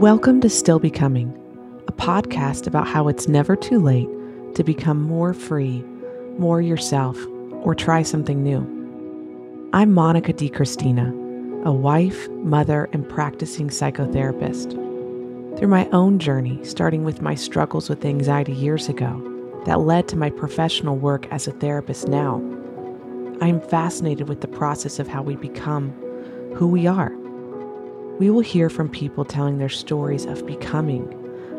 Welcome to Still Becoming, a podcast about how it's never too late to become more free, more yourself, or try something new. I'm Monica DiCristina, a wife, mother, and practicing psychotherapist. Through my own journey, starting with my struggles with anxiety years ago, that led to my professional work as a therapist now, I am fascinated with the process of how we become who we are. We will hear from people telling their stories of becoming,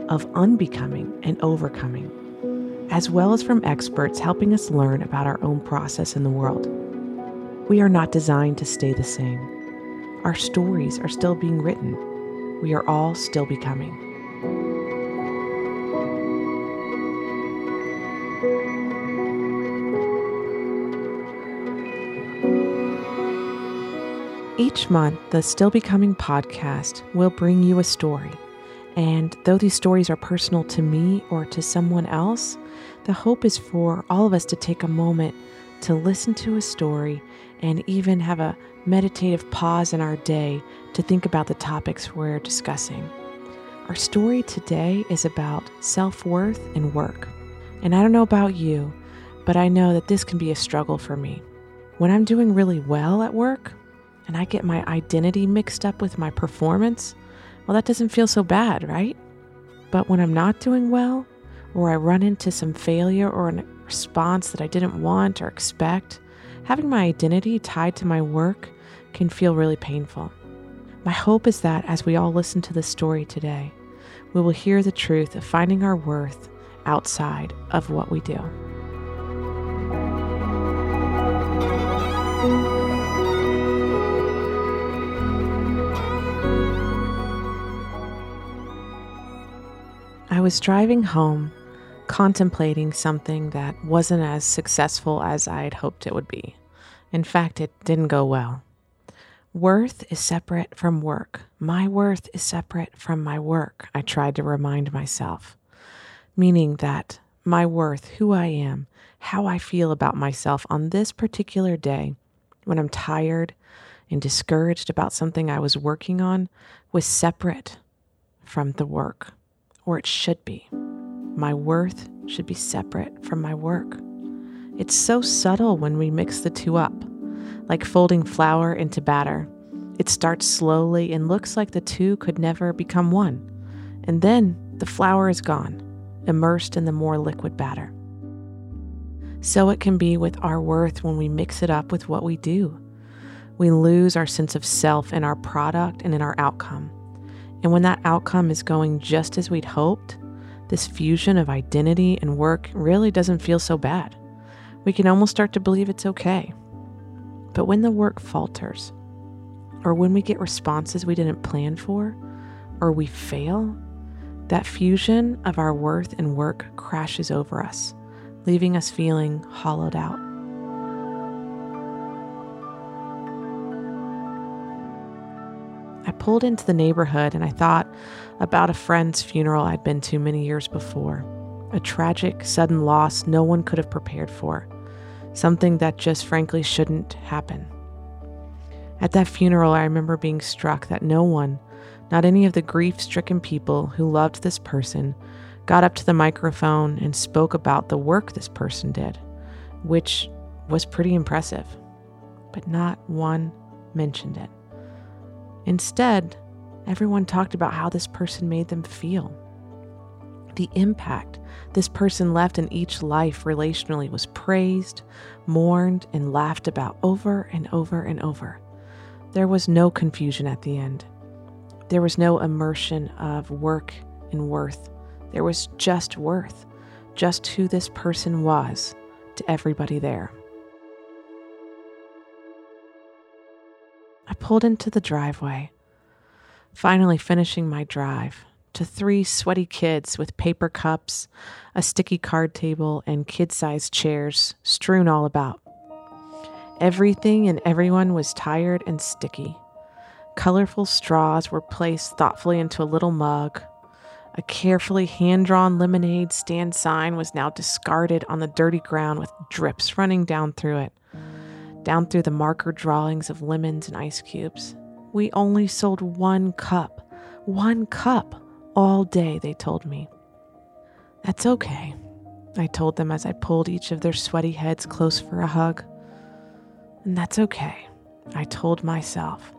of unbecoming, and overcoming, as well as from experts helping us learn about our own process in the world. We are not designed to stay the same. Our stories are still being written. We are all still becoming. Each month, the Still Becoming podcast will bring you a story. And though these stories are personal to me or to someone else, the hope is for all of us to take a moment to listen to a story and even have a meditative pause in our day to think about the topics we're discussing. Our story today is about self worth and work. And I don't know about you, but I know that this can be a struggle for me. When I'm doing really well at work, and I get my identity mixed up with my performance, well, that doesn't feel so bad, right? But when I'm not doing well, or I run into some failure or a response that I didn't want or expect, having my identity tied to my work can feel really painful. My hope is that as we all listen to this story today, we will hear the truth of finding our worth outside of what we do. I was driving home, contemplating something that wasn't as successful as I had hoped it would be. In fact, it didn't go well. Worth is separate from work. My worth is separate from my work, I tried to remind myself. Meaning that my worth, who I am, how I feel about myself on this particular day, when I'm tired and discouraged about something I was working on, was separate from the work or it should be. My worth should be separate from my work. It's so subtle when we mix the two up, like folding flour into batter. It starts slowly and looks like the two could never become one. And then the flour is gone, immersed in the more liquid batter. So it can be with our worth when we mix it up with what we do. We lose our sense of self in our product and in our outcome. And when that outcome is going just as we'd hoped, this fusion of identity and work really doesn't feel so bad. We can almost start to believe it's okay. But when the work falters, or when we get responses we didn't plan for, or we fail, that fusion of our worth and work crashes over us, leaving us feeling hollowed out. Pulled into the neighborhood and I thought about a friend's funeral I'd been to many years before. A tragic, sudden loss no one could have prepared for. Something that just frankly shouldn't happen. At that funeral, I remember being struck that no one, not any of the grief stricken people who loved this person, got up to the microphone and spoke about the work this person did, which was pretty impressive. But not one mentioned it. Instead, everyone talked about how this person made them feel. The impact this person left in each life relationally was praised, mourned, and laughed about over and over and over. There was no confusion at the end. There was no immersion of work and worth. There was just worth, just who this person was to everybody there. I pulled into the driveway, finally finishing my drive to three sweaty kids with paper cups, a sticky card table, and kid sized chairs strewn all about. Everything and everyone was tired and sticky. Colorful straws were placed thoughtfully into a little mug. A carefully hand drawn lemonade stand sign was now discarded on the dirty ground with drips running down through it down through the marker drawings of lemons and ice cubes. We only sold one cup, One cup all day, they told me. That's okay, I told them as I pulled each of their sweaty heads close for a hug. And that's okay, I told myself,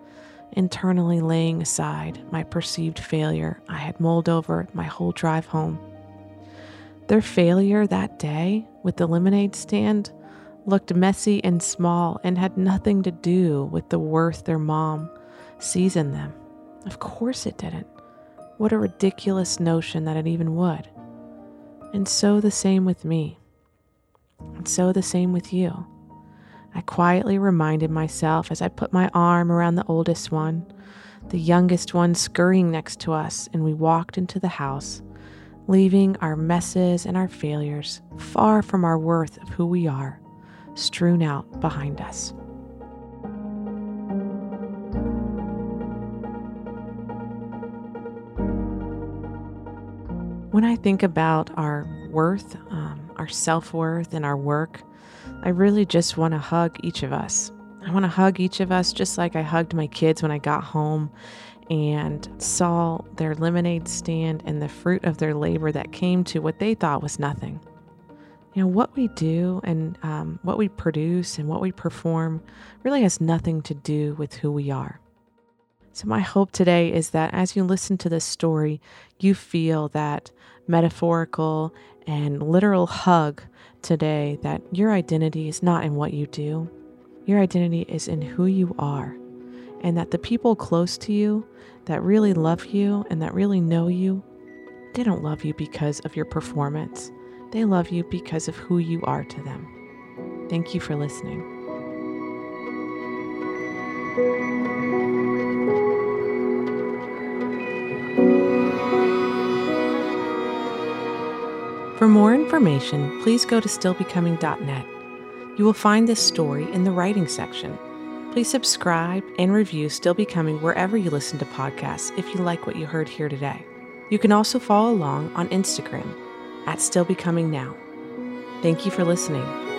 internally laying aside my perceived failure I had mulled over my whole drive home. Their failure that day with the lemonade stand looked messy and small and had nothing to do with the worth their mom sees in them. Of course it didn't. What a ridiculous notion that it even would. And so the same with me. And so the same with you. I quietly reminded myself as I put my arm around the oldest one, the youngest one scurrying next to us, and we walked into the house, leaving our messes and our failures far from our worth of who we are, strewn out behind us. When I think about our worth, um, our self worth, and our work, I really just want to hug each of us. I want to hug each of us just like I hugged my kids when I got home and saw their lemonade stand and the fruit of their labor that came to what they thought was nothing. You know, what we do and um, what we produce and what we perform really has nothing to do with who we are. So, my hope today is that as you listen to this story, you feel that metaphorical and literal hug today that your identity is not in what you do, your identity is in who you are, and that the people close to you that really love you and that really know you, they don't love you because of your performance. They love you because of who you are to them. Thank you for listening. For more information, please go to stillbecoming.net. You will find this story in the writing section. Please subscribe and review Still Becoming wherever you listen to podcasts if you like what you heard here today. You can also follow along on Instagram at Still Becoming Now. Thank you for listening.